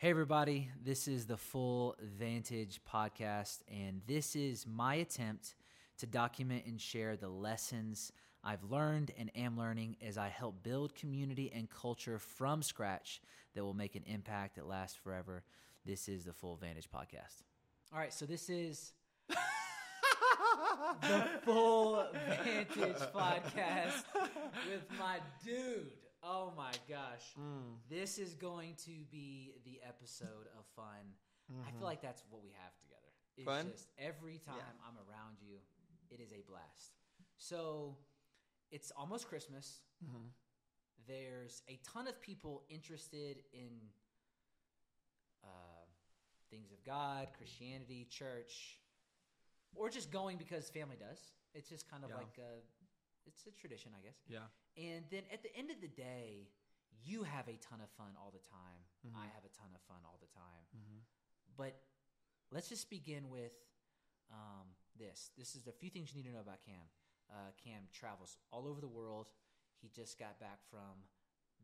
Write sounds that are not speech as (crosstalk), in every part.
Hey, everybody, this is the Full Vantage podcast, and this is my attempt to document and share the lessons I've learned and am learning as I help build community and culture from scratch that will make an impact that lasts forever. This is the Full Vantage podcast. All right, so this is (laughs) the Full Vantage podcast with my dude. Oh my gosh. This is going to be the episode of fun. I feel like that's what we have together. It's Fun? just every time Yeah. I'm around you, it is a blast. So it's almost Christmas. Mm-hmm. There's a ton of people interested in uh, things of God, Christianity, church, or just going because family does. It's just kind of Yeah. like a, it's a tradition, I guess. Yeah. And then at the end of the day, you have a ton of fun all the time. Mhm. I have a ton of fun all the time. Mm-hmm. But let's just begin with um, this. This is a few things you need to know about Kam. Uh, Kam travels all over the world. He just got back from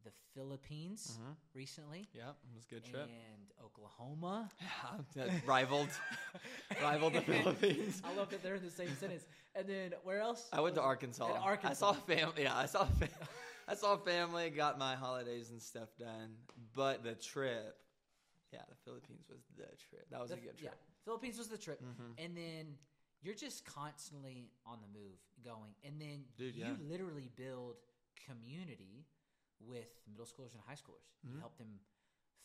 the Philippines Mm-hmm. recently Yeah, it was a good trip. and Oklahoma. (laughs) Yeah, rivaled, (laughs) rivaled the Philippines. I love that they're in the same sentence. And then where else? I went to it? Arkansas. I saw family. Yeah, I saw. Fam- (laughs) I saw family. Got my holidays and stuff done. But the trip, yeah, the Philippines was the trip. That was The- a good trip. Yeah. Philippines was the trip, Mhm. and then you're just constantly on the move, going, and then Dude, you yeah. literally build community with middle schoolers and high schoolers. You Mhm. help them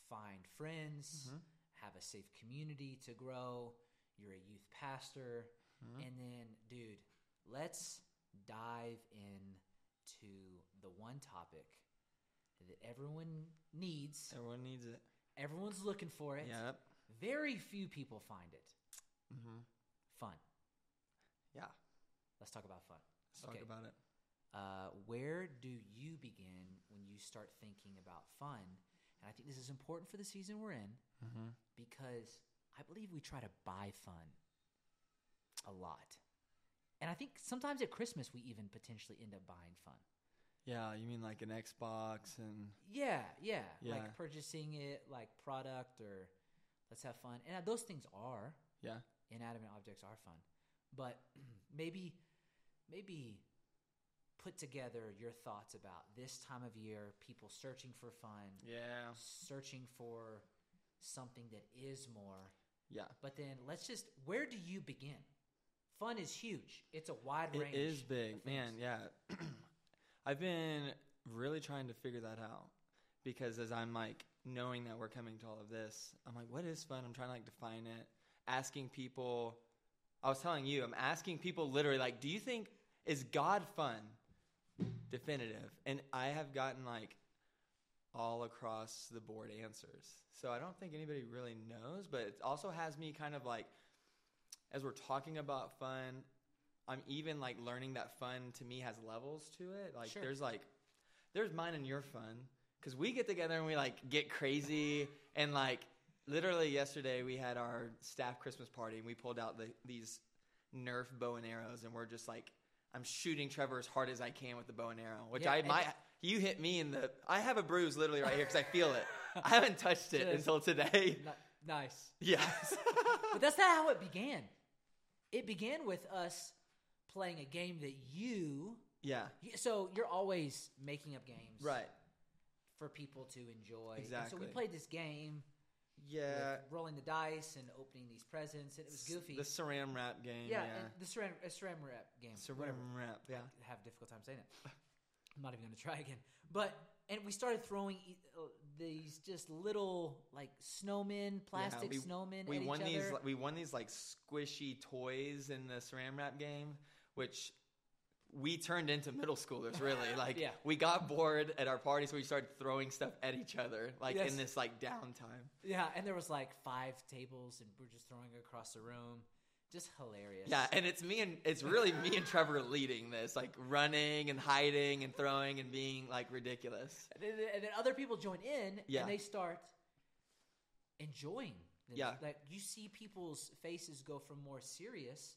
find friends, Mhm. have a safe community to grow. You're a youth pastor, Mhm. and then, dude, let's dive into the one topic that everyone needs. Everyone needs it. Everyone's looking for it. Yep. Very few people find it. Mm-hmm. Fun. Yeah. Let's talk about fun. Let's Okay. talk about it. Uh, where do you begin when you start thinking about fun? And I think this is important for the season we're in Mm-hmm. because I believe we try to buy fun a lot. And I think sometimes at Christmas we even potentially end up buying fun. Yeah, you mean like an Xbox and Yeah, yeah. Yeah. Like purchasing it like product or let's have fun. And those things are yeah. inanimate objects are fun but (clears throat) maybe maybe put together your thoughts about this time of year people searching for fun Yeah. searching for something that is more Yeah. but then let's just where do you begin fun is huge it's a wide range It is big, man. Yeah, (clears throat) I've been really trying to figure that out because as I'm like knowing that we're coming to all of this, I'm like, what is fun? I'm trying to like define it. Asking people, I was telling you, I'm asking people literally like, do you think is God fun? Definitive, and I have gotten like all across the board answers. So I don't think anybody really knows, but it also has me kind of like, as we're talking about fun, I'm even like learning that fun to me has levels to it. Like Sure. there's like there's mine and your fun because we get together and we like get crazy and like literally yesterday we had our staff Christmas party and we pulled out the, these Nerf bow and arrows and we're just like I'm shooting Trevor as hard as I can with the bow and arrow, which Yeah, I might. You hit me in the. I have a bruise literally right here because I feel it. (laughs) I haven't touched it until today. (laughs) Ni- nice Yes. (laughs) but that's not how it began it began with us playing a game that you yeah. Y- So you're always making up games, Right. for people to enjoy. And so we played this game, Yeah. rolling the dice and opening these presents, and it was goofy. The saran wrap game. yeah, Yeah. the saran, uh, saran wrap game. Saran wrap. Yeah. I have a difficult time saying it. I'm not even going to try again. But and we started throwing uh, these just little like snowmen, plastic we- snowmen we won these other. we won these like squishy toys in the saran wrap game which we turned into middle schoolers really (laughs) like Yeah. we got bored at our parties so we started throwing stuff at each other like Yes. in this like downtime yeah, and there was like five tables, and we're just throwing it across the room. Just hilarious. yeah and it's me and it's really me and trevor leading this like running and hiding and throwing and being like ridiculous And then, and then other people join in Yeah. and they start enjoying. this. Yeah. Like you see people's faces go from more serious.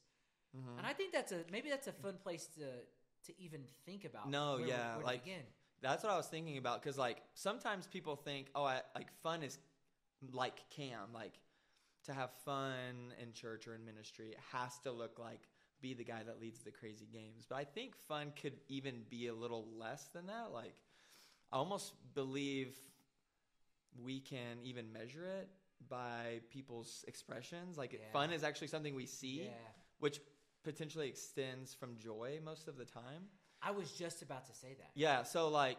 Mhm. And I think that's a maybe that's a fun place to to even think about. No, where- yeah, where like- begin. That's what I was thinking about because like sometimes people think, oh, I, like fun is like Kam, like to have fun in church or in ministry, it has to look like be the guy that leads the crazy games. But I think fun could even be a little less than that. Like, I almost believe we can even measure it by people's expressions. Like, Yeah. fun is actually something we see, Yeah. which potentially extends from joy most of the time. I was just about to say that. Yeah, so like,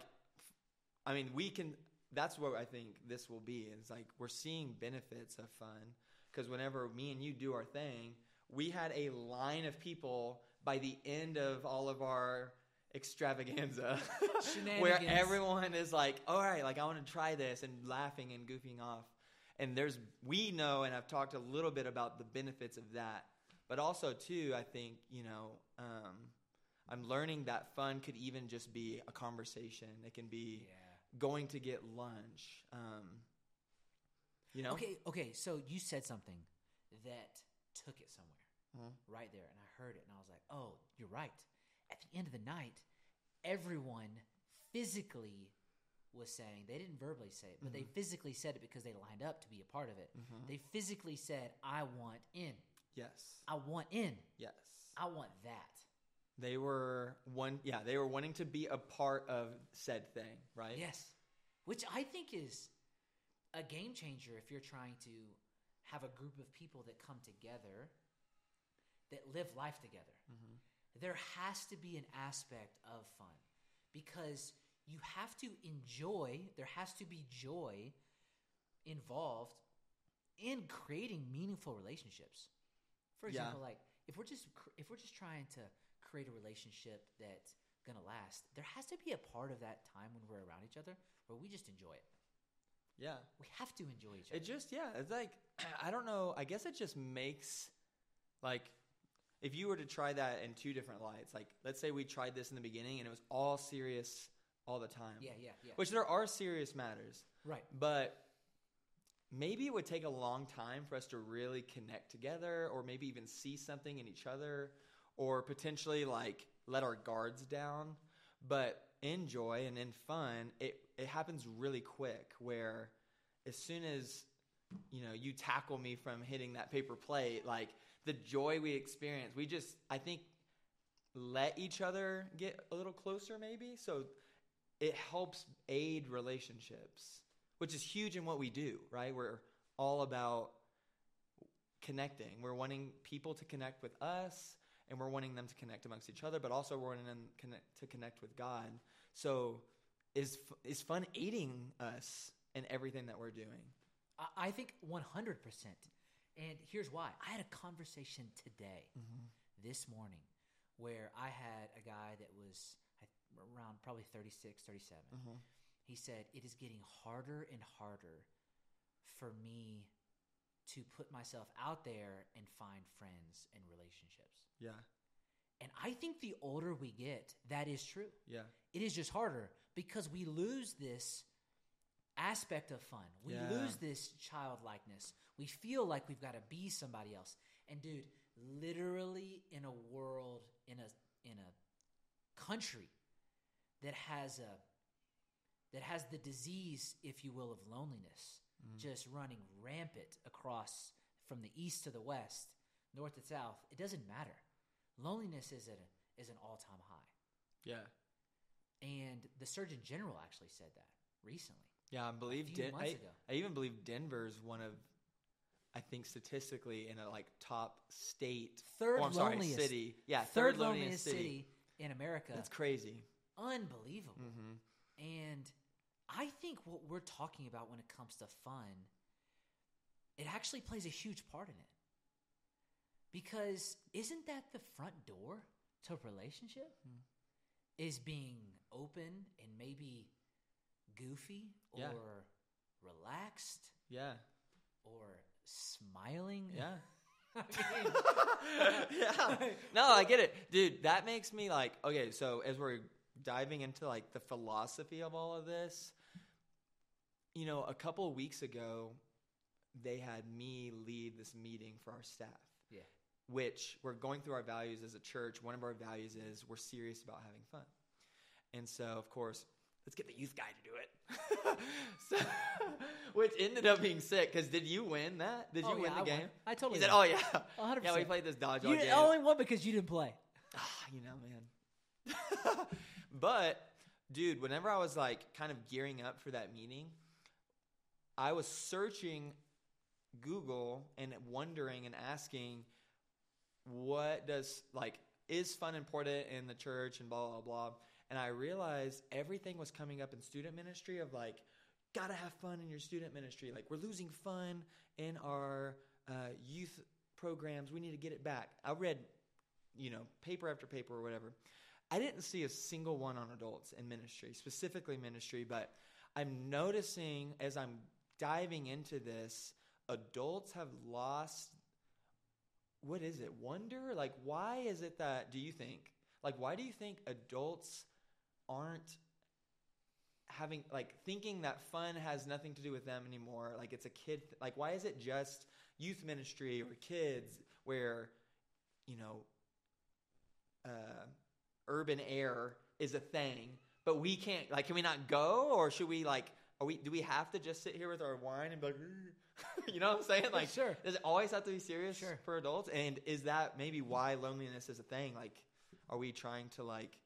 I mean, we can. That's what I think this will be. Is like we're seeing benefits of fun because whenever me and you do our thing, we had a line of people by the end of all of our extravaganza (laughs) where everyone is like, all right, like I want to try this and laughing and goofing off. And there's, we know, and I've talked a little bit about the benefits of that. But also, too, I think, you know, um, I'm learning that fun could even just be a conversation. It can be Yeah. going to get lunch. Um, you know? Okay, okay. So you said something that took it somewhere Mhm. right there, and I heard it, and I was like, "Oh, you're right." At the end of the night, everyone physically was saying they didn't verbally say it, but they physically said it because they lined up to be a part of it. They physically said, "I want in. Yes. I want in. Yes. I want that." They were one, yeah, they were wanting to be a part of said thing, right? Yes. Which I think is a game changer if you're trying to have a group of people that come together that live life together. Mm-hmm. There has to be an aspect of fun because you have to enjoy, there has to be joy involved in creating meaningful relationships. For Yeah. example, like if we're just cr- if we're just trying to create a relationship that's going to last, there has to be a part of that time when we're around each other where we just enjoy it. Yeah. We have to enjoy each other. It just yeah, it's like (clears throat) I don't know. I guess it just makes like if you were to try that in two different lights, like let's say we tried this in the beginning and it was all serious all the time. yeah, yeah, yeah. Which there are serious matters, right. but maybe it would take a long time for us to really connect together or maybe even see something in each other or potentially like let our guards down. But in joy and in fun, it, it happens really quick where as soon as you know you tackle me from hitting that paper plate, like the joy we experience, we just I think let each other get a little closer maybe. So it helps aid relationships, which is huge in what we do, right? We're all about connecting. We're wanting people to connect with us, and we're wanting them to connect amongst each other, but also we're wanting them connect, to connect with God. So, is is fun aiding us in everything that we're doing? I, I think 100%. And here's why. I had a conversation today, mm-hmm. this morning, where I had a guy that was around probably 36, 37. Mm-hmm. He said, It is getting harder and harder for me to put myself out there and find friends and relationships. Yeah, And I think the older we get, that is true. yeah, It is just harder because we lose this aspect of fun. We Yeah. lose this childlikeness. We feel like we've got to be somebody else. And dude, literally in a world in a in a country that has a that has the disease, if you will, of loneliness just running rampant across from the east to the west, north to south, it doesn't matter. Loneliness is at a, is an all-time high. yeah, And the Surgeon General actually said that recently. yeah. I believe Den- I. I even believe Denver's one of, I think statistically in a like top state. Third oh, I'm sorry, loneliest city. Yeah, third, loneliest city. in America. That's crazy. Unbelievable. Mm-hmm. And I think what we're talking about when it comes to fun, it actually plays a huge part in it. Because isn't that the front door to a relationship? Hmm. Is being open and maybe goofy or Yeah. relaxed Yeah, or smiling? yeah. (laughs) (laughs) I mean, yeah. (laughs) No, I get it. Dude, that makes me like, okay, so as we're diving into like the philosophy of all of this, you know, a couple of weeks ago, they had me lead this meeting for our staff, yeah. which we're going through our values as a church. One of our values is we're serious about having fun. And so, of course, let's get the youth guy to do it. (laughs) so, (laughs) which ended up being sick because did you win that? Did you Oh, win yeah, the I game? won. I totally He said, "Oh yeah, (laughs) 100%. yeah." We played this dodgeball You game. only won because you didn't play. Ah, you know, man. but, dude, whenever I was like kind of gearing up for that meeting, I was searching Google and wondering and asking, what does like is fun important in the church and blah blah blah. And I realized everything was coming up in student ministry of like, gotta have fun in your student ministry. Like we're losing fun in our uh, youth programs. We need to get it back. I read you know, paper after paper or whatever. I didn't see a single one on adults in ministry, specifically ministry, but I'm noticing as I'm diving into this, adults have lost what is it? Wonder? Like why is it that do you think? Like why do you think adults aren't having like thinking that fun has nothing to do with them anymore? Like it's a kid th- like why is it just youth ministry or kids where you know uh, urban air is a thing, but we can't. Like, can we not go, or should we like? Are we? Do we have to just sit here with our wine and be like, (laughs) you know what I'm saying? Like, Sure. Does it always have to be serious Sure. for adults? And is that maybe why loneliness is a thing? Like, are we trying to like?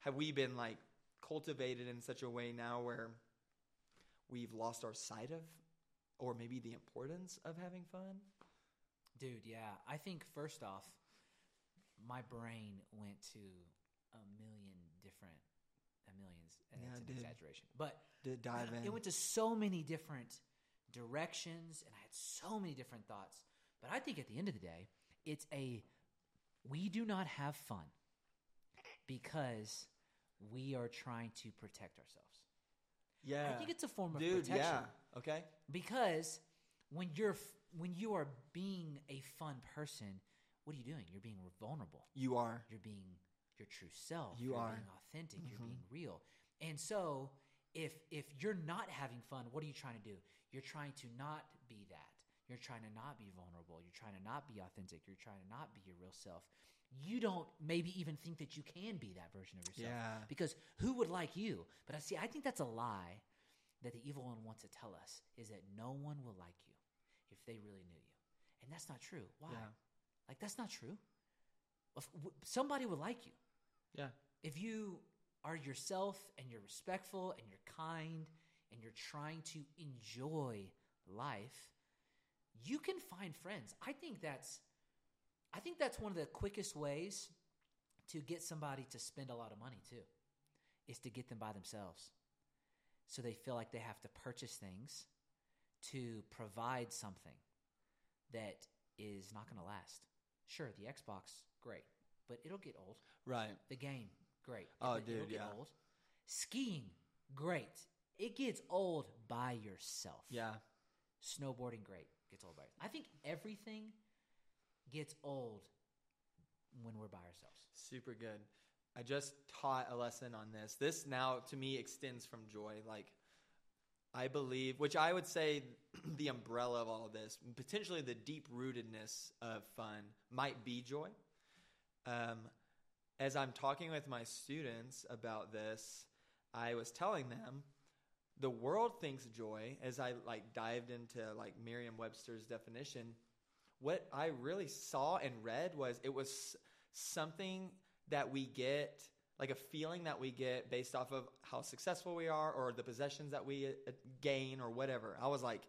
Have we been like cultivated in such a way now where we've lost our sight of, or maybe the importance of having fun? Dude, yeah. I think first off, my brain went to a million different, a millions, and Yeah, it's it an did. exaggeration, but To dive in. it went to so many different directions, and I had so many different thoughts. But I think at the end of the day, it's a we do not have fun because we are trying to protect ourselves. yeah, I think it's a form of dude. protection Yeah. Okay. because when you're when you are being a fun person, what are you doing? You're being vulnerable. You are. You're being your true self. You are are. being authentic. You're Mhm. being real. And so, if if you're not having fun, what are you trying to do? You're trying to not be that. You're trying to not be vulnerable. You're trying to not be authentic. You're trying to not be your real self. You don't maybe even think that you can be that version of yourself. Yeah. Because who would like you? But I see. I think that's a lie that the evil one wants to tell us is that no one will like you if they really knew you, and that's not true. Why? Yeah. Like that's not true. If- w- Somebody would like you Yeah. if you are yourself and you're respectful and you're kind and you're trying to enjoy life, you can find friends. I think that's I think that's one of the quickest ways to get somebody to spend a lot of money too. Is to get them by themselves. So they feel like they have to purchase things to provide something that is not going to last. Sure, the Xbox, great, but it'll get old. Right. The game, great. Oh, It- it'll dude, get yeah. Old. Skiing, great. It gets old by yourself. Yeah. Snowboarding, great. Gets old by yourself. I think everything gets old when we're by ourselves. Super good. I just taught a lesson on this. This now to me extends from joy. Like I believe, which I would say (clears throat) the umbrella of all of this, potentially the deep rootedness of fun might be joy. Um, as I'm talking with my students about this, I was telling them the world thinks joy as I like dived into like Merriam-Webster's definition. What I really saw and read was it was something that we get like a feeling that we get based off of how successful we are or the possessions that we uh, gain or whatever. I was like,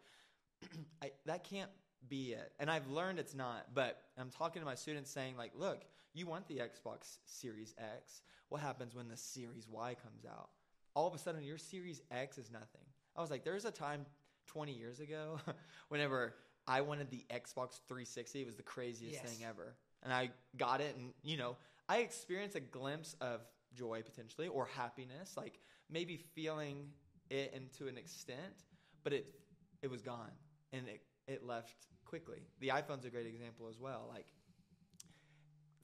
(clears throat) I, that can't be it. And I've learned it's not, but I'm talking to my students saying, like, look, you want the Xbox Series X. What happens when the Series Y comes out? All of a sudden, your Series X is nothing. I was like, there's a time 20 years ago (laughs) whenever I wanted the Xbox 360. It was the craziest Yes. thing ever. And I got it, and, you know, I experienced a glimpse of joy potentially or happiness, like maybe feeling it into an extent, but it it was gone and it it left quickly. The iPhone's a great example as well. Like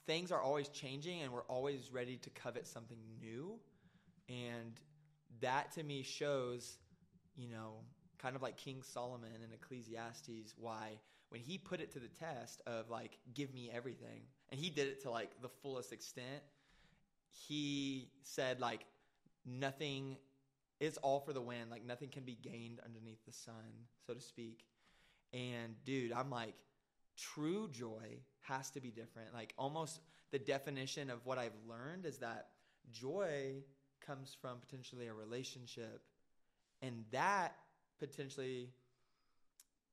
things are always changing and we're always ready to covet something new. And that to me shows, you know, kind of like King Solomon in Ecclesiastes, why when he put it to the test of like, give me everything, and he did it to like the fullest extent, he said, like, nothing it's all for the win. Like nothing can be gained underneath the sun, so to speak. And dude, I'm like, true joy has to be different. Like almost the definition of what I've learned is that joy comes from potentially a relationship, and that potentially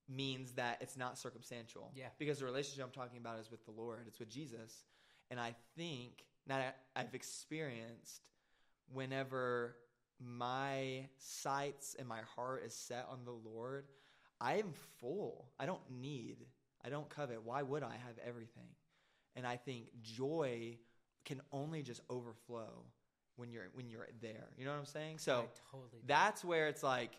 means that it's not circumstantial. Yeah. Because the relationship I'm talking about is with the Lord, it's with Jesus. And I think that I've experienced whenever my sights and my heart is set on the Lord, I am full. I don't need, I don't covet. Why would I have everything? And I think joy can only just overflow when you're when you're there. You know what I'm saying? So totally do. that's where it's like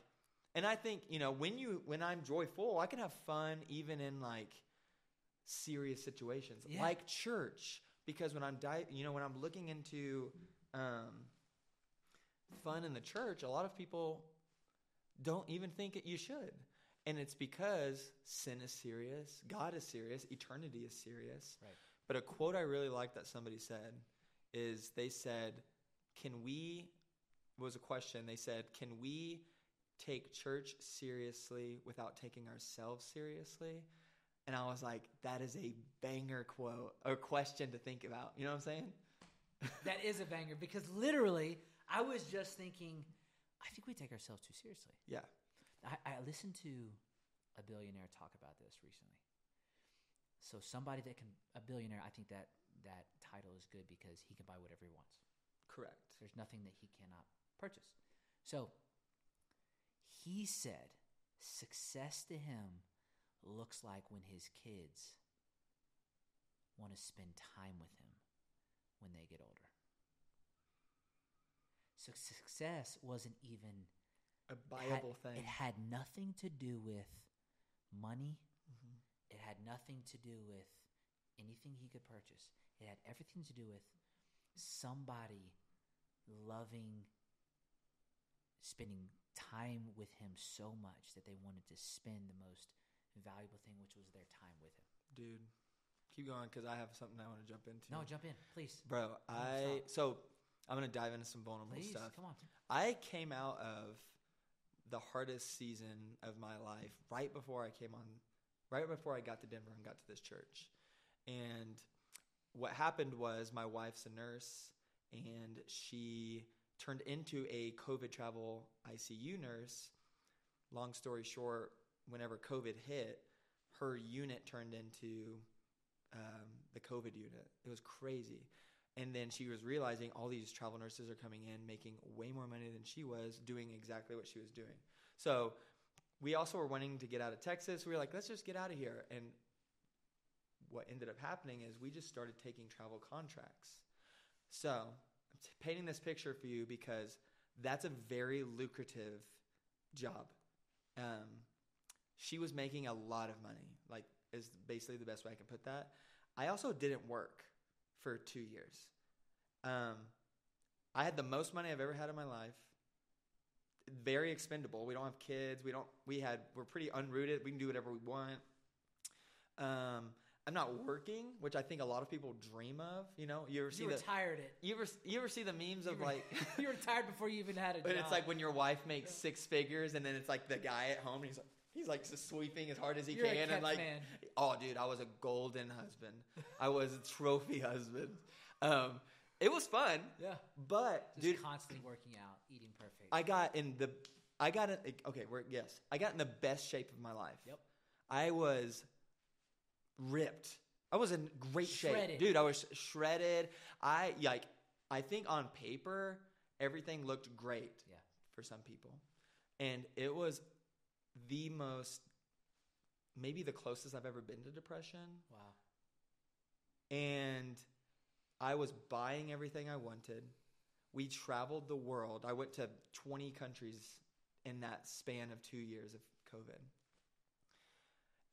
and I think, you know, when you when I'm joyful, I can have fun even in like serious situations Yeah. like church because when I'm di- you know, when I'm looking into um fun in the church, a lot of people don't even think it, you should. And it's because sin is serious, God is serious, eternity is serious. Right. But a quote I really like that somebody said is they said, "Can we?" Was a question. They said, "Can we take church seriously without taking ourselves seriously?" And I was like, "That is a banger quote or question to think about." You know what I'm saying? (laughs) That is a banger because literally, I was just thinking, I think we take ourselves too seriously. Yeah. I, I listened to a billionaire talk about this recently. So somebody that can a billionaire, I think that that title is good because he can buy whatever he wants. Correct. There's nothing that he cannot purchase. So he said success to him looks like when his kids want to spend time with him when they get older. So success wasn't even A it had- viable thing. It had nothing to do with money. Mhm. It had nothing to do with anything he could purchase. It had everything to do with somebody loving spending time with him so much that they wanted to spend the most valuable thing, which was their time with him. Dude, keep going because I have something I want to jump into. No, jump in, please. Bro, I so I'm gonna dive into some vulnerable Please, stuff. come on. I came out of the hardest season of my life right before I came on, right before I got to Denver and got to this church. And what happened was my wife's a nurse and she turned into a COVID travel ICU nurse. Long story short, whenever COVID hit, her unit turned into um, the COVID unit. It was crazy. And then she was realizing all these travel nurses are coming in making way more money than she was doing exactly what she was doing. So we also were wanting to get out of Texas. We were like, let's just get out of here. And what ended up happening is we just started taking travel contracts. So I'm t- painting this picture for you because that's a very lucrative job. Um, she was making a lot of money, like is basically the best way I can put that. I also didn't work for two years. Um, I had the most money I've ever had in my life. Very expendable. We don't have kids. We don't. We had. We're pretty unrooted. We can do whatever we want. Um, I'm not working, which I think a lot of people dream of. You know, you ever see You the retired it. you ever you ever see the memes You of were- like (laughs) you retired before you even had a (laughs) job. But job. it's like when your wife makes six figures, and then it's like the guy at home. And he's like, he's like just sweeping as hard as he You're can, and like, man. oh, dude, I was a golden husband. I was a trophy (laughs) husband. Um, it was fun, yeah, but just dude, constantly working out, eating perfect. I got in the, I got in. Okay, we're yes, I got in the best shape of my life. Yep. I was ripped. I was in great Shredded. shape, dude. I was shredded. I like. I think on paper everything looked great yeah, for some people. And it was the most, maybe the closest I've ever been to depression. wow. And I was buying everything I wanted. We traveled the world. I went to 20 countries in that span of two years of COVID.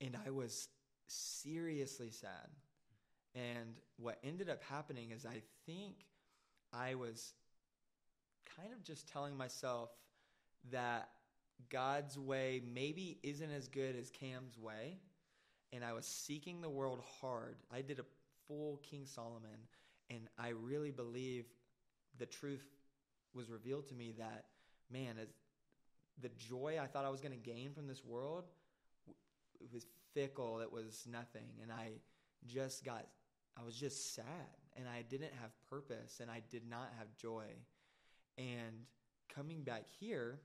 And I was seriously sad. And what ended up happening is I think I was kind of just telling myself that God's way maybe isn't as good as Kam's way. And I was seeking the world hard. I did a full King Solomon. And I really believe the truth was revealed to me that man, as the joy I thought I was going to gain from this world it was fickle, it was nothing and I just got I was just sad and I didn't have purpose and I did not have joy. And coming back here,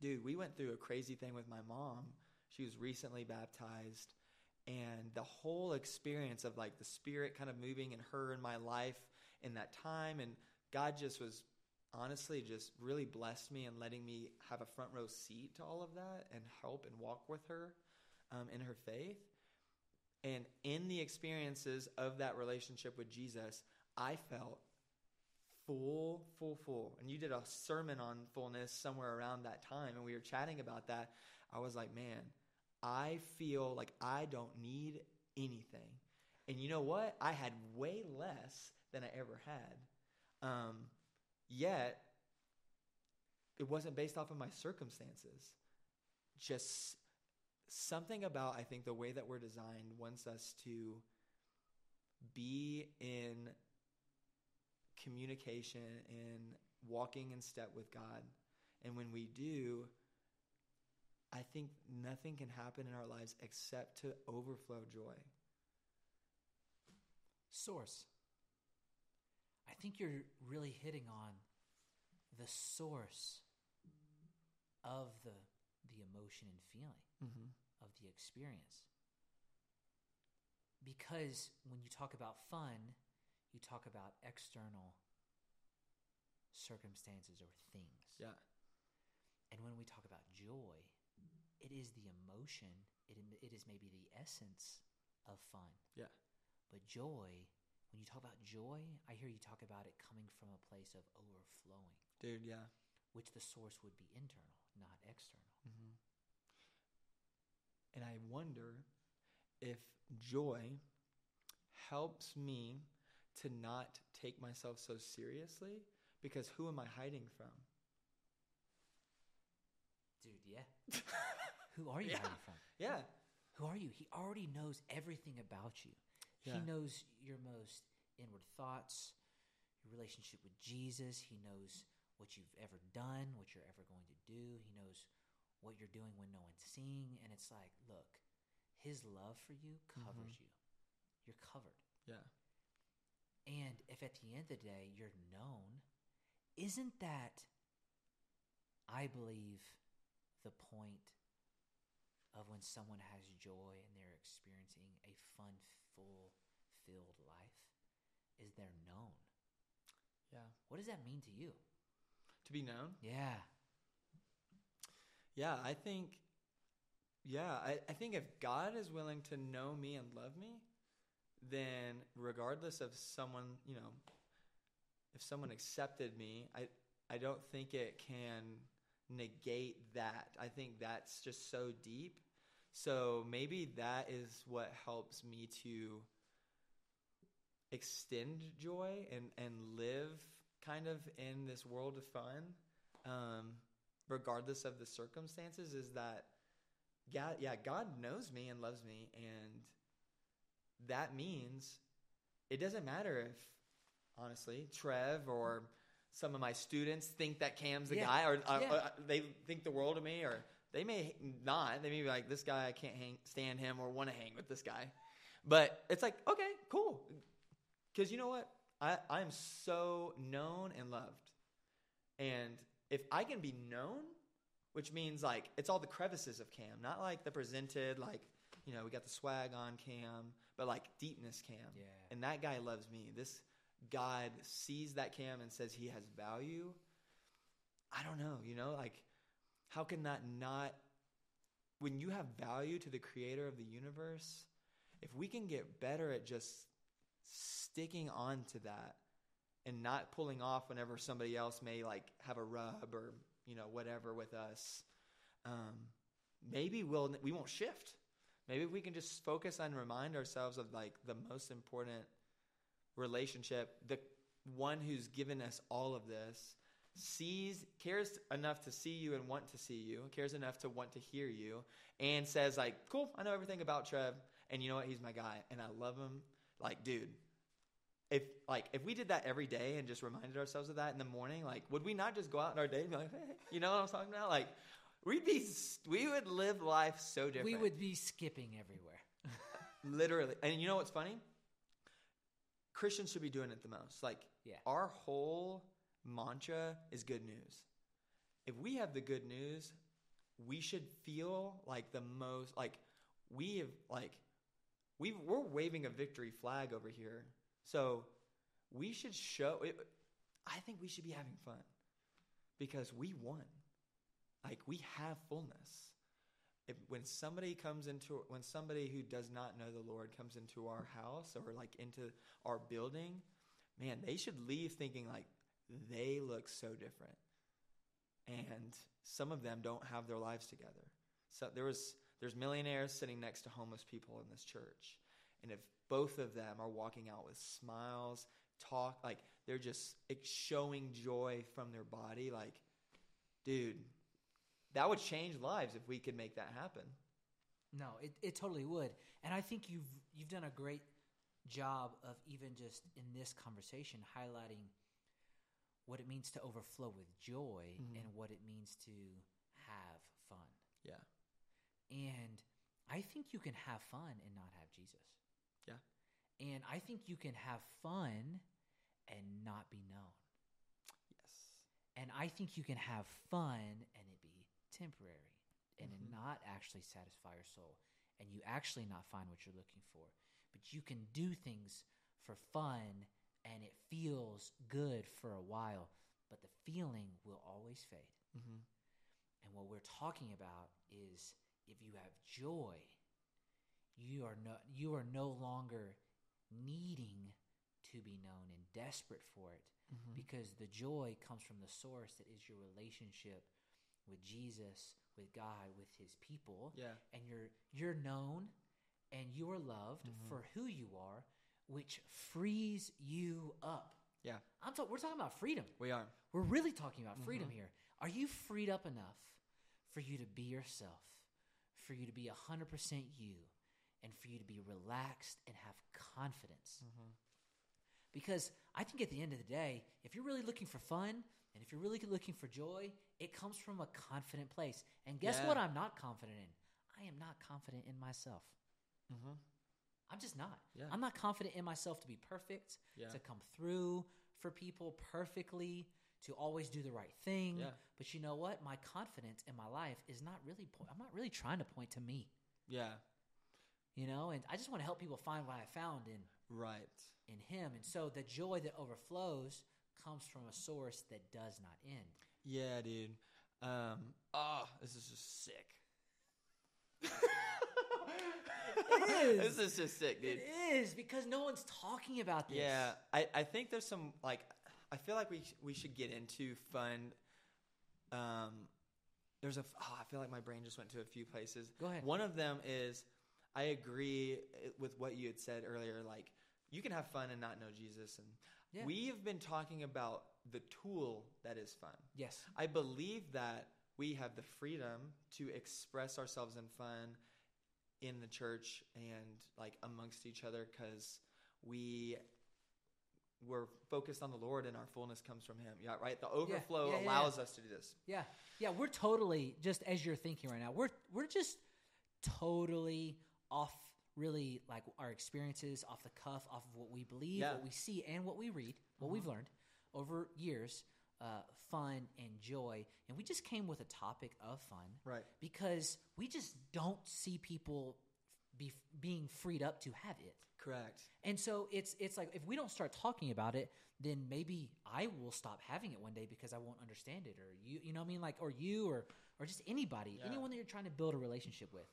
dude, we went through a crazy thing with my mom. She was recently baptized and the whole experience of like the spirit kind of moving in her and my life in that time and god just was honestly just really blessed me and letting me have a front row seat to all of that and help and walk with her um, in her faith and in the experiences of that relationship with jesus i felt full full full and you did a sermon on fullness somewhere around that time and we were chatting about that i was like man I feel like I don't need anything. And you know what? I had way less than I ever had. Um, yet, it wasn't based off of my circumstances. Just something about, I think, the way that we're designed wants us to be in communication and walking in step with God. And when we do, I think nothing can happen in our lives except to overflow joy. Source. I think you're really hitting on the source of the the emotion and feeling Mm-hmm. of the experience. Because when you talk about fun, you talk about external circumstances or things. Yeah. And when we talk about joy, it is the emotion, it, it is maybe the essence of fun. Yeah. But joy, when you talk about joy, I hear you talk about it coming from a place of overflowing, Dude, yeah. which the source would be internal, not external. Mm-hmm. And I wonder if joy helps me to not take myself so seriously because who am I hiding from? Dude, yeah. (laughs) Who are you Yeah. hiding from? Yeah. Who are you? He already knows everything about you. Yeah. He knows your most inward thoughts, your relationship with Jesus. He knows what you've ever done, what you're ever going to do. He knows what you're doing when no one's seeing. And it's like, look, his love for you mm-hmm. covers you. You're covered. Yeah. And if at the end of the day you're known, isn't that, I believe, the point of when someone has joy and they're experiencing a fun, full, filled life? Is they're known. Yeah. What does that mean to you? To be known? Yeah. Yeah, I think yeah, I, I think if God is willing to know me and love me, then regardless of someone, you know, if someone accepted me, I I don't think it can negate that. I think that's just so deep. So maybe that is what helps me to extend joy and and live kind of in this world of fun. Um, regardless of the circumstances, is that God, yeah, God knows me and loves me, and that means it doesn't matter if, honestly, Trev or some of my students think that Kam's the Yeah, guy, or uh, yeah. uh, they think the world of me, or they may not. They may be like, this guy, I can't hang, stand him, or want to hang with this guy. But it's like, okay, cool, because you know what? I I'm so known and loved, and if I can be known, which means like it's all the crevices of Kam, not like the presented, like you know we got the swag on Kam, but like deepness Kam. Yeah. And that guy loves me. This God sees that Kam and says he has value. I don't know, you know, like how can that not when you have value to the creator of the universe, if we can get better at just sticking on to that and not pulling off whenever somebody else may like have a rub or you know whatever with us um, maybe we'll we won't shift maybe we can just focus and remind ourselves of like the most important relationship the one who's given us all of this sees cares enough to see you and want to see you cares enough to want to hear you and says like cool i know everything about trev and you know what he's my guy and i love him like dude if like if we did that every day and just reminded ourselves of that in the morning, like would we not just go out in our day and be like, hey, you know what I'm talking about? Like we'd be we would live life so different. We would be skipping everywhere. (laughs) literally. And you know what's funny? Christians should be doing it the most. Like Yeah. our whole mantra is good news. If we have the good news, we should feel like the most like we have like we we're waving a victory flag over here. So we should show it, I think we should be having fun because we won. Like we have fullness. If, when somebody comes into when somebody who does not know the Lord comes into our house or like into our building, man, they should leave thinking like they look so different. And some of them don't have their lives together. So there was there's millionaires sitting next to homeless people in this church. And if both of them are walking out with smiles, talk like they're just showing joy from their body like dude, that would change lives if we could make that happen. No, it, it totally would. And I think you've you've done a great job of even just in this conversation highlighting what it means to overflow with joy Mhm. and what it means to have fun. Yeah. And I think you can have fun and not have Jesus. Yeah. And I think you can have fun and not be known. Yes. And I think you can have fun and temporary and it Mhm. not actually satisfy your soul and you actually not find what you're looking for. But you can do things for fun and it feels good for a while, but the feeling will always fade. Mm-hmm. And what we're talking about is if you have joy, you are no you are no longer needing to be known and desperate for it Mm-hmm. because the joy comes from the source that is your relationship with Jesus, with God, with his people Yeah. and you're you're known and you are loved Mhm. for who you are which frees you up. Yeah. I'm talk- we're talking about freedom. We are. We're really talking about freedom Mhm. here. Are you freed up enough for you to be yourself, for you to be 100% you, and for you to be relaxed and have confidence? Mm-hmm. Because I think at the end of the day, if you're really looking for fun and if you're really looking for joy, it comes from a confident place. And guess Yeah. what I'm not confident in? I am not confident in myself. Mm-hmm. I'm just not. Yeah. I'm not confident in myself to be perfect, Yeah. to come through for people perfectly, to always do the right thing. Yeah. But you know what? My confidence in my life is not really po- I'm not really trying to point to me, Yeah. you know? And I just want to help people find what I found in Right. in him. And so the joy that overflows comes from a source that does not end. Yeah, dude. Um. Oh, this is just sick. is. (laughs) This is just sick, dude. It is because no one's talking about this. Yeah, I, I think there's some like I feel like we we should get into fun. Um, there's a oh, I feel like my brain just went to a few places. Go ahead. One of them is I agree uh, with what you had said earlier. Like you can have fun and not know Jesus, and Yeah. we have been talking about the tool that is fun. Yes. I believe that we have the freedom to express ourselves in fun in the church and like amongst each other because we we're focused on the Lord and our fullness comes from Him. Yeah, right. The overflow yeah, yeah, allows us to do this. Yeah. Yeah, we're totally just as you're thinking right now. We're we're just totally off really like our experiences off the cuff off of what we believe, Yeah. what we see and what we read, what we've learned over years, uh, fun and joy. And we just came with a topic of fun Right. because we just don't see people be being freed up to have it. Correct. And so it's it's like if we don't start talking about it, then maybe I will stop having it one day because I won't understand it, or you you know what I mean, like or you or or just anybody, Yeah. anyone that you're trying to build a relationship with,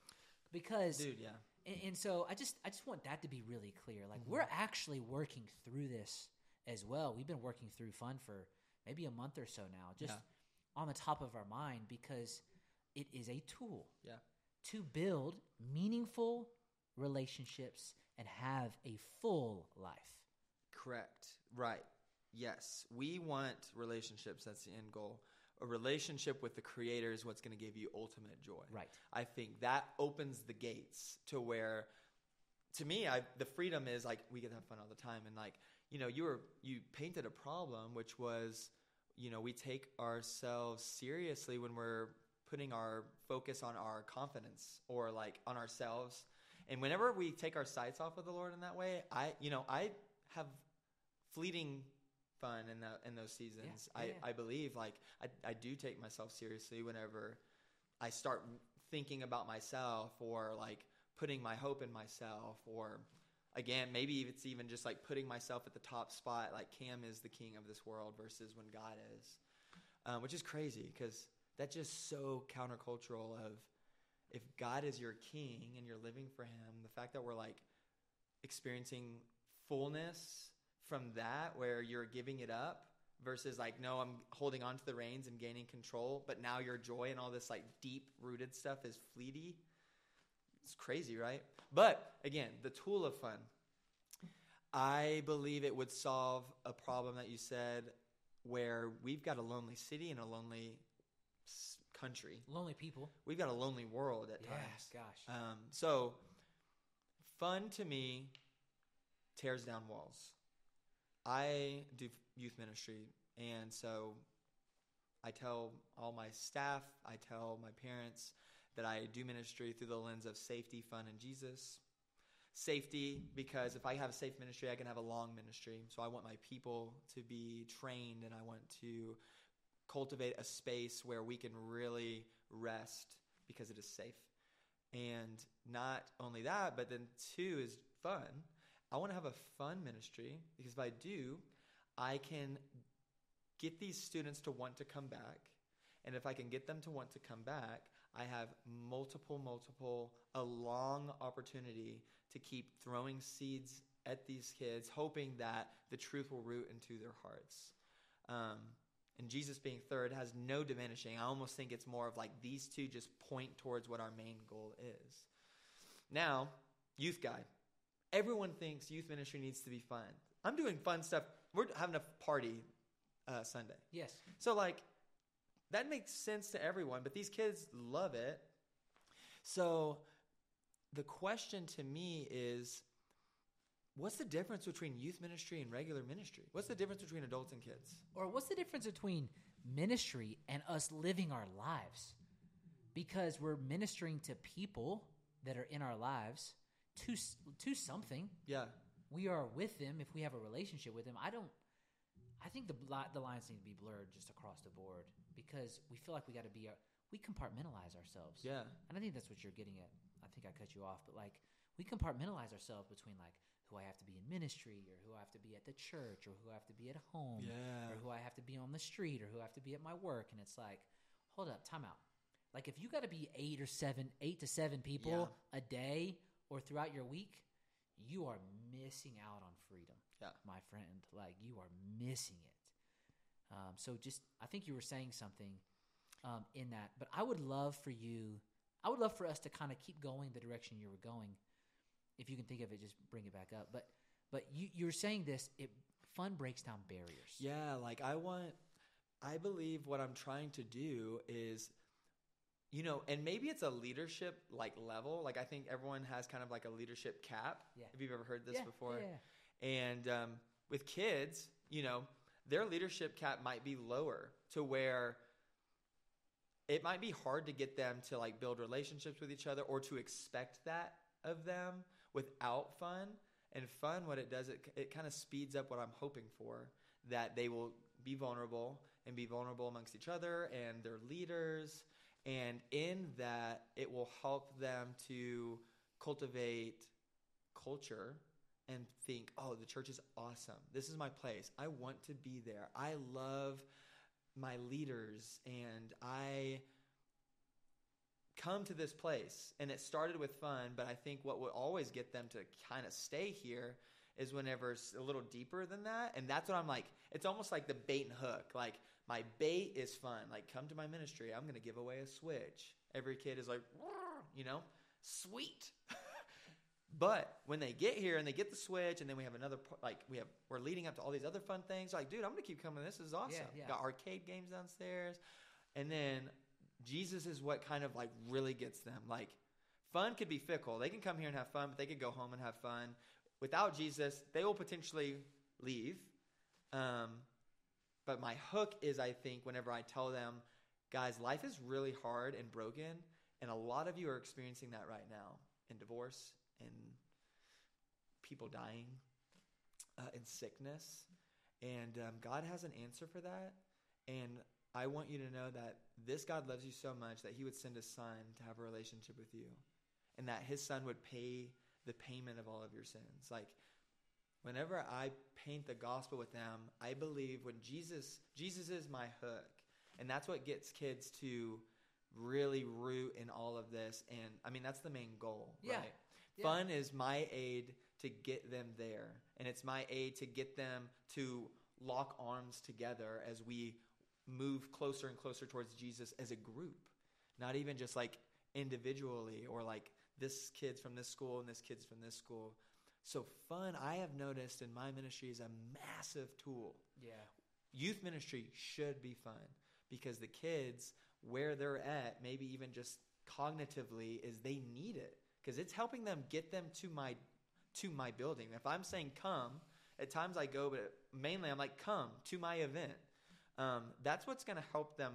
because Dude, yeah. And, and so I just I just want that to be really clear. Like we're mm-hmm. actually working through this as well. We've been working through fun for maybe a month or so now, just Yeah. on the top of our mind because it is a tool Yeah. to build meaningful relationships and have a full life. Correct. Right. Yes. We want relationships. That's the end goal. A relationship with the Creator is what's going to give you ultimate joy. Right. I think that opens the gates to where, to me, I the freedom is like we get to have fun all the time, and like you know, you were you painted a problem, which was, you know, we take ourselves seriously when we're putting our focus on our confidence or like on ourselves. And whenever we take our sights off of the Lord in that way, I, you know, I have fleeting fun in that in those seasons. Yeah, yeah, I, I believe like I, I do take myself seriously whenever I start thinking about myself or like putting my hope in myself or again maybe it's even just like putting myself at the top spot like Kam is the king of this world versus when god is um, which is crazy because that's just so countercultural of if god is your king and you're living for him the fact that we're like experiencing fullness from that where you're giving it up versus like no i'm holding on to the reins and gaining control but now your joy and all this like deep rooted stuff is fleety. It's crazy right? But again the tool of fun. I believe it would solve a problem that you said where we've got a lonely city and a lonely country. Lonely people. we've got a lonely world at Yeah, times. gosh. um, so fun to me tears down walls I do youth ministry, and so I tell all my staff, I tell my parents that I do ministry through the lens of safety, fun, and Jesus. Safety, because if I have a safe ministry, I can have a long ministry. So I want my people to be trained, and I want to cultivate a space where we can really rest because it is safe. And not only that, but then two is fun. I want to have a fun ministry because if I do, I can get these students to want to come back. And if I can get them to want to come back, I have multiple, multiple, a long opportunity to keep throwing seeds at these kids, hoping that the truth will root into their hearts. Um, and Jesus being third has no diminishing. I almost think it's more of like these two just point towards what our main goal is. Now, youth guy. Everyone thinks youth ministry needs to be fun. I'm doing fun stuff. We're having a party uh, Sunday. Yes. So, like, that makes sense to everyone, but these kids love it. So, the question to me is what's the difference between youth ministry and regular ministry? What's the difference between adults and kids? Or what's the difference between ministry and us living our lives? Because we're ministering to people that are in our lives to to something. Yeah. We are with them if we have a relationship with them. I don't. I think the the lines need to be blurred just across the board because we feel like we got to be. A, we compartmentalize ourselves. Yeah. And I think that's what you're getting at. I think I cut you off, but like we compartmentalize ourselves between like who I have to be in ministry or who I have to be at the church or who I have to be at home Yeah. or who I have to be on the street or who I have to be at my work. And it's like, hold up, time out. Like if you got to be eight or seven, eight to seven people a day or throughout your week, you are missing out on freedom. Yeah. My friend, like you are missing it. Um, so just, I think you were saying something um, in that, but I would love for you, I would love for us to kind of keep going the direction you were going. If you can think of it, just bring it back up. But, but you, you're saying this, it fun breaks down barriers. Yeah, like I want I believe what I'm trying to do is you know, and maybe it's a leadership like level. Like I think everyone has kind of like a leadership cap. Yeah. If you've ever heard this Yeah, before. yeah. And um, with kids, you know, their leadership cap might be lower to where it might be hard to get them to like build relationships with each other or to expect that of them without fun. And fun, what it does, it, it kind of speeds up what I'm hoping for that they will be vulnerable and be vulnerable amongst each other and their leaders. And in that, it will help them to cultivate culture and think, oh, the church is awesome. This is my place. I want to be there. I love my leaders and I come to this place. And it started with fun, but I think what will always get them to kind of stay here is whenever it's a little deeper than that. And that's what I'm like. It's almost like the bait and hook. Like, my bait is fun. Like, come to my ministry. I'm going to give away a switch. Every kid is like, you know, sweet. (laughs) But when they get here and they get the switch, and then we have another like we have we're leading up to all these other fun things. Like, dude, I'm gonna keep coming. This is awesome. yeah. Got arcade games downstairs, and then Jesus is what kind of like really gets them. Like, fun could be fickle. They can come here and have fun, but they could go home and have fun. Without Jesus, they will potentially leave. Um, but my hook is, I think, whenever I tell them, guys, life is really hard and broken, and a lot of you are experiencing that right now in divorce, in people dying, uh, in sickness, and um, God has an answer for that. And I want you to know that this God loves you so much that He would send His Son to have a relationship with you, and that His Son would pay the payment of all of your sins. Like whenever I paint the gospel with them, I believe when Jesus Jesus is my hook, and that's what gets kids to really root in all of this. And I mean that's the main goal, Yeah. right? Yeah. Fun is my aid to get them there, and it's my aid to get them to lock arms together as we move closer and closer towards Jesus as a group, not even just like individually or like this kid's from this school and this kid's from this school. So fun, I have noticed in my ministry is a massive tool. Yeah. Youth ministry should be fun because the kids where they're at, maybe even just cognitively, is they need it because it's helping them get them to my to my building. If I'm saying come, at times I go, but mainly I'm like come to my event. Um, that's what's going to help them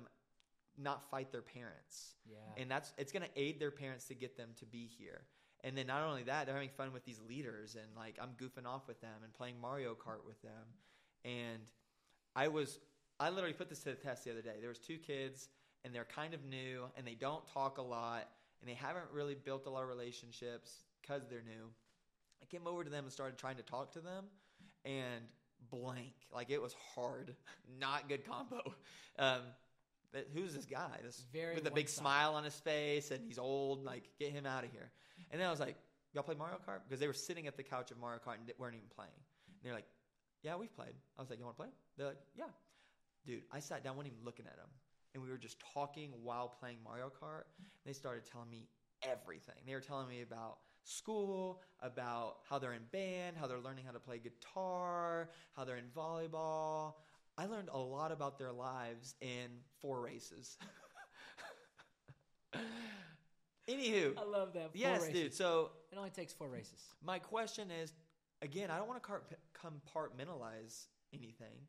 not fight their parents Yeah. and that's it's going to aid their parents to get them to be here and then not only that they're having fun with these leaders and like i'm goofing off with them and playing mario kart with them and i was i literally put this to the test the other day there was two kids and they're kind of new and they don't talk a lot and they haven't really built a lot of relationships because they're new i came over to them and started trying to talk to them and blank like it was hard (laughs) not good combo (laughs) um, but who's this guy? This Very with a big one-sided. smile on his face, and he's old. Like, get him out of here. And then I was like, "Y'all play Mario Kart?" Because they were sitting at the couch of Mario Kart and weren't even playing. And they're like, "Yeah, we've played." I was like, "You want to play?" They're like, "Yeah." Dude, I sat down, wasn't even looking at them, and we were just talking while playing Mario Kart. They started telling me everything. They were telling me about school, about how they're in band, how they're learning how to play guitar, how they're in volleyball. I learned a lot about their lives in four races. (laughs) Anywho, I love that. Four yes, races. dude. So It only takes four races. my question is, again, I don't want to compartmentalize anything,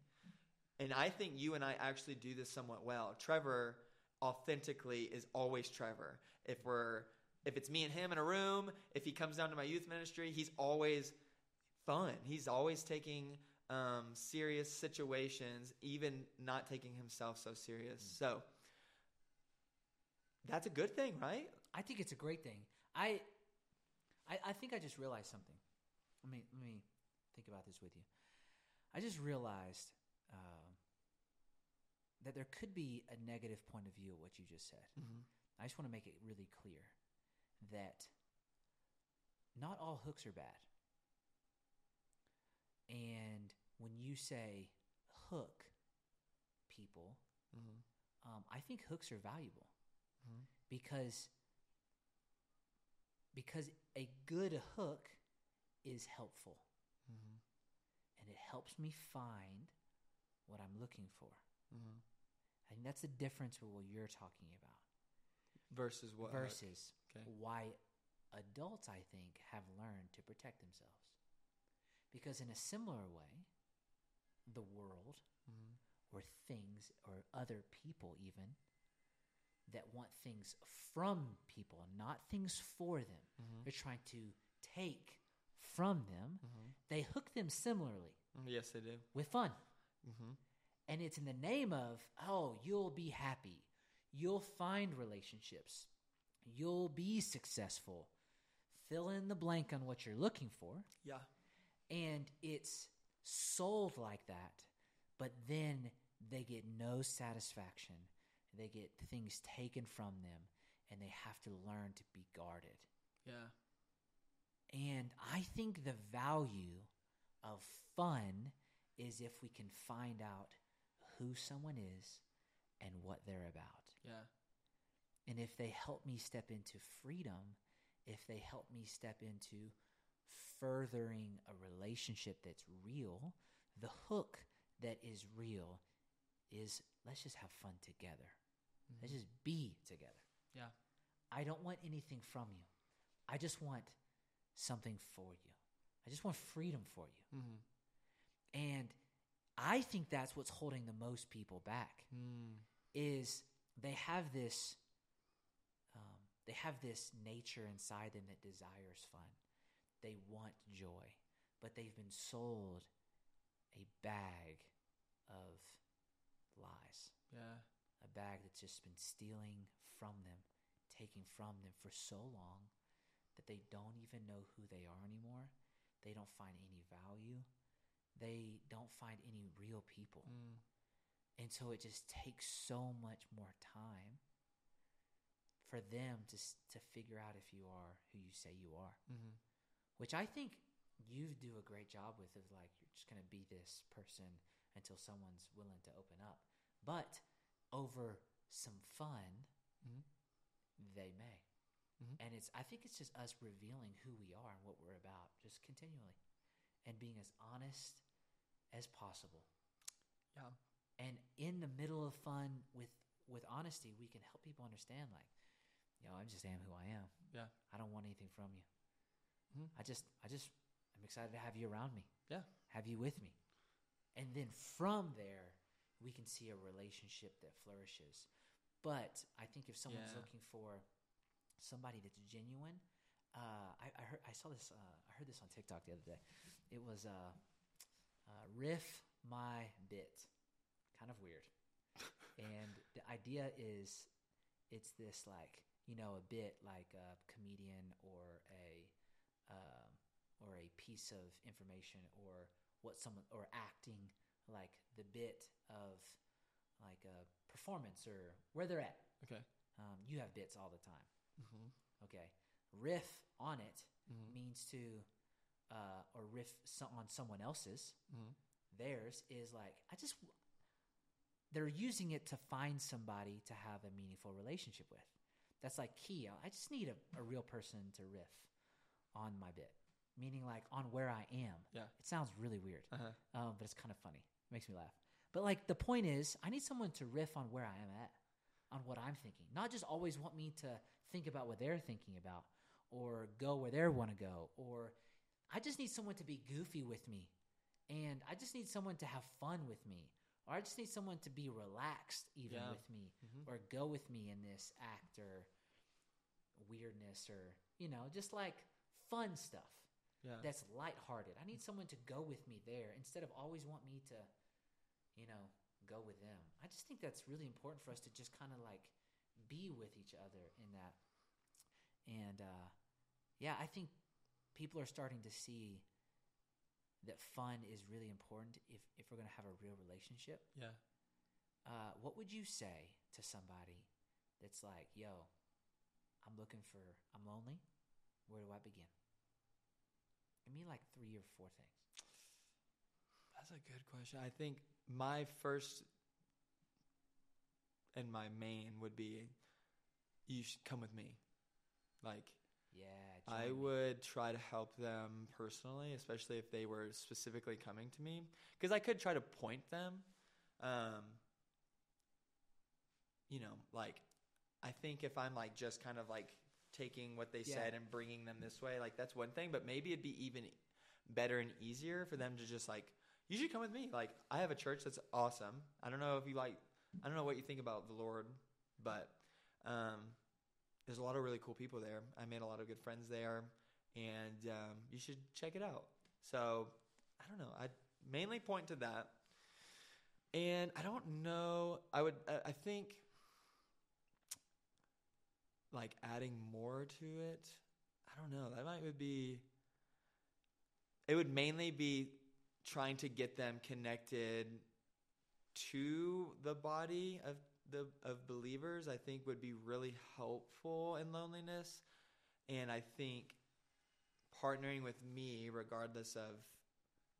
and I think you and I actually do this somewhat well. Trevor, authentically, is always Trevor. If we're if it's me and him in a room, if he comes down to my youth ministry, he's always fun. He's always taking um, serious situations, even not taking himself so serious. So that's a good thing, right? I think it's a great thing. I, I, I think I just realized something. Let me let me think about this with you. I just realized um, that there could be a negative point of view of what you just said. I just want to make it really clear that not all hooks are bad. And when you say hook people, Mm-hmm. um, I think hooks are valuable Mhm. because because a good hook is helpful Mm-hmm. and it helps me find what I'm looking for. Mm-hmm. I think that's the difference with what you're talking about Versus what? versus Okay. why adults I think have learned to protect themselves. Because in a similar way, the world Mm-hmm. or things or other people even that want things from people, not things for them. Mm-hmm. They're trying to take from them. Mm-hmm. They hook them similarly Yes, they do. with fun. Mm-hmm. And it's in the name of, oh, you'll be happy. You'll find relationships. You'll be successful. Fill in the blank on what you're looking for. Yeah. And it's sold like that, but then they get no satisfaction. They get things taken from them, and they have to learn to be guarded. Yeah. And I think the value of fun is if we can find out who someone is and what they're about. Yeah. And if they help me step into freedom, if they help me step into furthering a relationship that's real, the hook that is real is let's just have fun together. Let's just be together. Yeah. I don't want anything from you. I just want something for you. I just want freedom for you. Mm-hmm. And I think that's what's holding the most people back Mm. is they have this um, they have this nature inside them that desires fun. They want joy, but they've been sold a bag of lies, Yeah. A bag that's just been stealing from them, taking from them for so long that they don't even know who they are anymore. They don't find any value. They don't find any real people. Mm. And so it just takes so much more time for them to to figure out if you are who you say you are, Mm-hmm. which I think you do a great job with of like you're just going to be this person until someone's willing to open up. But over some fun, Mhm. they may. Mhm. And it's I think it's just us revealing who we are and what we're about just continually and being as honest as possible. Yeah. and in the middle of fun with with honesty we can help people understand like you know i just am who i am Yeah. i don't want anything from you Mhm. i just i just i'm excited to have you around me Yeah. have you with me and then from there we can see a relationship that flourishes. But i think if someone's Yeah. looking for somebody that's genuine uh, I, I heard i saw this uh, i heard this on tiktok the other day. It was uh, uh, riff my bit. Kind of weird. (laughs) And the idea is it's this like you know a bit like a comedian or a um, or a piece of information or what someone or acting like the bit of like a performance or where they're at Okay. um, you have bits all the time Mm-hmm. okay riff on it Mm-hmm. means to uh, or riff on someone else's Mm-hmm. theirs is like i just they're using it to find somebody to have a meaningful relationship with that's like key i just need a, a real person to riff on my bit meaning like on where i am Yeah. it sounds really weird Uh-huh. um, but it's kind of funny makes me laugh. But like the point is i need someone to riff on where i am at on what i'm thinking. Not just always want me to think about what they're thinking about or go where they want to go or i just need someone to be goofy with me. And i just need someone to have fun with me. Or i just need someone to be relaxed even Yeah. with me Mhm. or go with me in this act or weirdness or you know just like fun stuff Yeah. that's lighthearted. I need someone to go with me there instead of always want me to, you know, go with them. I just think that's really important for us to just kind of like be with each other in that. And uh, yeah, I think people are starting to see that fun is really important if, if we're going to have a real relationship. yeah. Uh, what would you say to somebody that's like, yo, I'm looking for, I'm lonely. Where do I begin? Give me like three or four things. That's a good question. I think my first and my main would be you should come with me. Like Yeah. I would try to help them personally, especially if they were specifically coming to me, because I could try to point them. Um, you know, like I think if I'm like just kind of like taking what they Yeah. said and bringing them this way, like that's one thing. But maybe it'd be even better and easier for them to just like, you should come with me. Like I have a church that's awesome. I don't know if you like, I don't know what you think about the Lord, but um, there's a lot of really cool people there. I made a lot of good friends there, and um, you should check it out. So I don't know. I mainly point to that, and I don't know. I would. I- I think like adding more to it. I don't know. That might would be. It would mainly be trying to get them connected to the body of the of believers I think would be really helpful in loneliness and I think partnering with me regardless of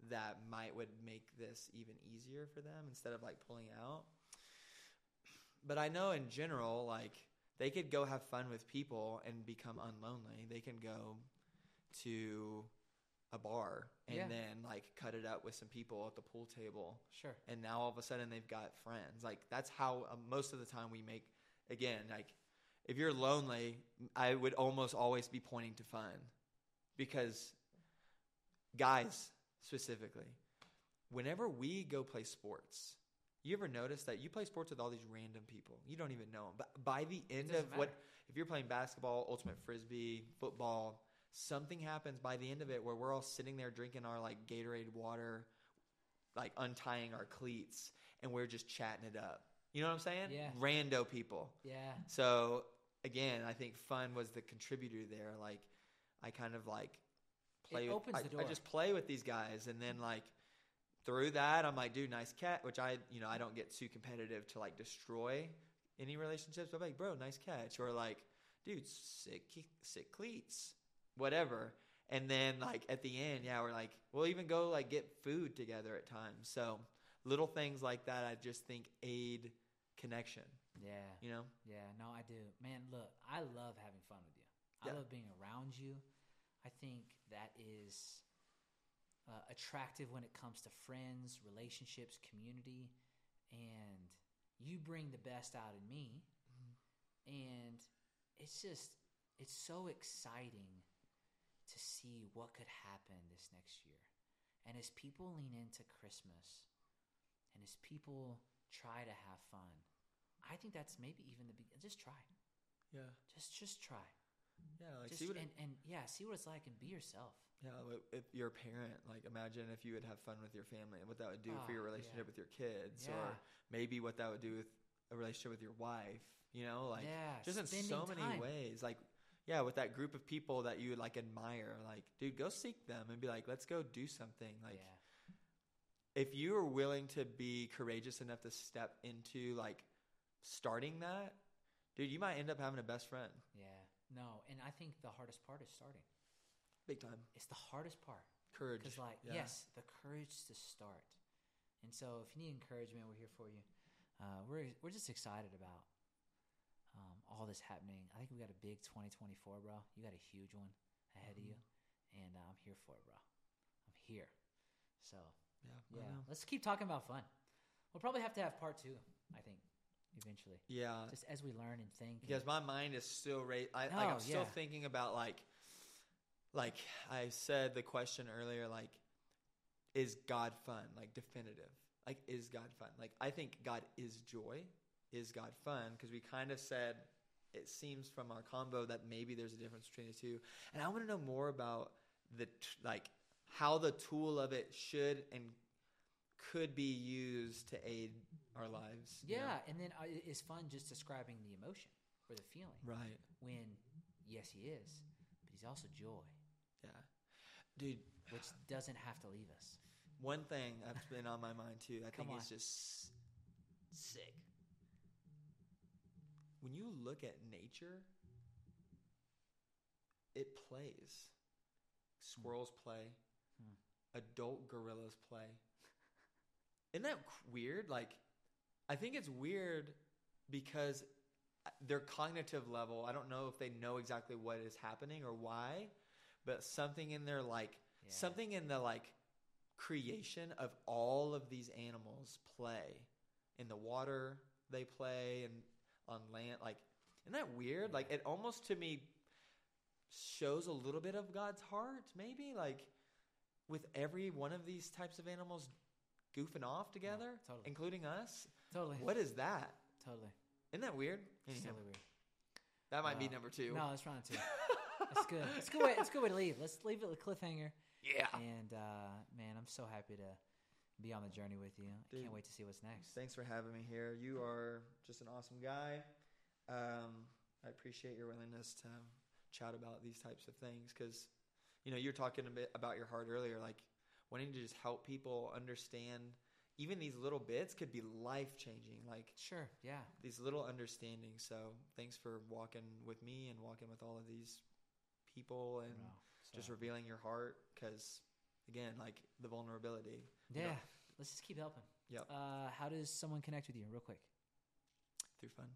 that might would make this even easier for them instead of like pulling out but I know in general like they could go have fun with people and become unlonely they can go to a bar and Yeah. then like cut it up with some people at the pool table Sure. and now all of a sudden they've got friends. Like that's how uh, most of the time we make. Again, like if you're lonely, I would almost always be pointing to fun, because guys specifically, whenever we go play sports, you ever notice that you play sports with all these random people? You don't even know them. But by the end of doesn't what, if you're playing basketball, ultimate frisbee, football, something happens by the end of it where we're all sitting there drinking our like Gatorade water, like untying our cleats, and we're just chatting it up. You know what I'm saying? Yeah. Rando people. Yeah. So again, I think fun was the contributor there. Like I kind of like play. It opens I, the I door. just play with these guys, and then like through that, I'm like, dude, nice catch. Which I, you know, I don't get too competitive to like destroy any relationships. But I'm like, bro, nice catch, or like, dude, sick, sick cleats, whatever. And then like at the end, yeah, we're like, we'll even go like get food together at times. So little things like that, I just think aid connection. Yeah. You know. Yeah, no, I do. Man, look, I love having fun with you. I Yeah. love being around you. I think that is uh, attractive when it comes to friends, relationships, community, and you bring the best out in me. And it's just, it's so exciting to see what could happen this next year. And as people lean into Christmas, and as people try to have fun, I think that's maybe even the beginning. Just try. Yeah. Just just try. Yeah, like just, see what and, and yeah, see what it's like and be yourself. Yeah, if you're a parent, like imagine if you would have fun with your family and what that would do Oh, for your oh, yeah. relationship with your kids, Yeah. or maybe what that would do with a relationship with your wife. You know, like yeah, just in so many time. ways. Like, yeah, with that group of people that you would like admire, like, dude, go seek them and be like, let's go do something. Like, yeah, if you are willing to be courageous enough to step into like starting that, dude, you might end up having a best friend. yeah. No, and I think the hardest part is starting. Big time. It's the hardest part Courage. because, like, Yeah. yes, the courage to start. And so, if you need encouragement, we're here for you. Uh, we're we're just excited about um, all this happening. I think we got a big 2024, bro. You got a huge one ahead of you, Mm-hmm. and uh, I'm here for it, bro. I'm here. So Yeah. Yeah, let's keep talking about fun. We'll probably have to have part two. I think eventually, Yeah. just as we learn and think. and- because my mind is still ra- I, like Oh, I'm still yeah. thinking about like like I said the question earlier like is God fun? Like definitive. Like is God fun? Like I think God is joy. Is God fun? Because we kind of said it seems from our combo that maybe there's a difference between the two. And I want to know more about the like how the tool of it should and could be used to aid our lives you yeah, know? and then uh, it's fun just describing the emotion or the feeling right. when yes, he is, but he's also joy, dude which (sighs) doesn't have to leave us. One thing that's been on my mind too, I (laughs) Come think on. is just sick. When you look at nature, it plays. Squirrels play. Hmm. Adult gorillas play. Isn't that weird? Like, I think it's weird because uh, their cognitive level, I don't know if they know exactly what is happening or why, but something in their like Yeah. something in the like creation of all of these animals play in the water they play and on land like isn't that weird like it almost to me shows a little bit of god's heart maybe like with every one of these types of animals goofing off together totally. including us Totally, what is that totally. isn't that weird It's totally weird. that might be Uh, number two No, it's round two. (laughs) It's good. It's a good way. It's a good way to leave. Let's leave it with a cliffhanger. yeah And uh, man, I'm so happy to be on the journey with you. I can't wait to see what's next. Thanks for having me here. You are just an awesome guy. Um, I appreciate your willingness to chat about these types of things because, you know, you're talking a bit about your heart earlier, like wanting to just help people understand. Even these little bits could be life changing, like Sure. Yeah. these little understandings. So, thanks for walking with me and walking with all of these people and Bro, just revealing your heart because, again, like the vulnerability. yeah. Let's just keep helping. yeah Uh, how does someone connect with you, real quick? through fun.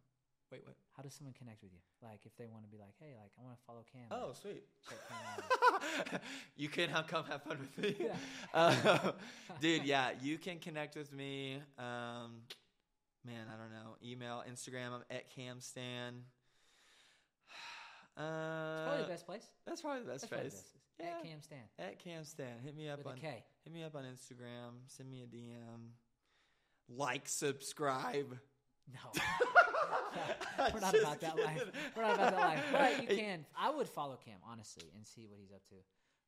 Wait, what? How does someone connect with you? Like, if they want to be like, hey, like, I want to follow Kam. Oh, or sweet. Kam (laughs) you can have, come have fun with me. Yeah. Uh, (laughs) dude, yeah, you can connect with me. Um, man, I don't know. Email, Instagram, I'm at kamstan. It's probably the best place. that's probably the best That's probably the place. best. Yeah. At Kam Stan At Kam Stan. Hit me up with on K. hit me up on Instagram. Send me a DM. Like, subscribe. No. (laughs) (laughs) We're not about that life. We're not about that life. But you can. I would follow Kam honestly and see what he's up to.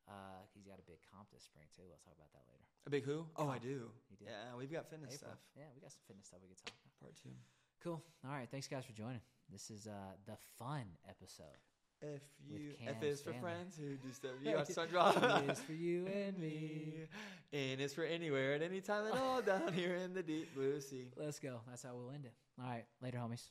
Uh, he's got a big comp this spring too. We'll talk about that later. A big who? Oh, I do. You do. Yeah, we've got fitness April. stuff. Yeah, we got some fitness stuff we could talk about. Part two. Cool. All right. Thanks guys for joining. This is uh, the fun episode. If you, F is for Stanley. friends who do stuff. You to (laughs) draw. It is for you and me. (laughs) And it's for anywhere at any time at all down here in the deep blue sea. (laughs) Let's go. That's how we'll end it. All right. Later, homies.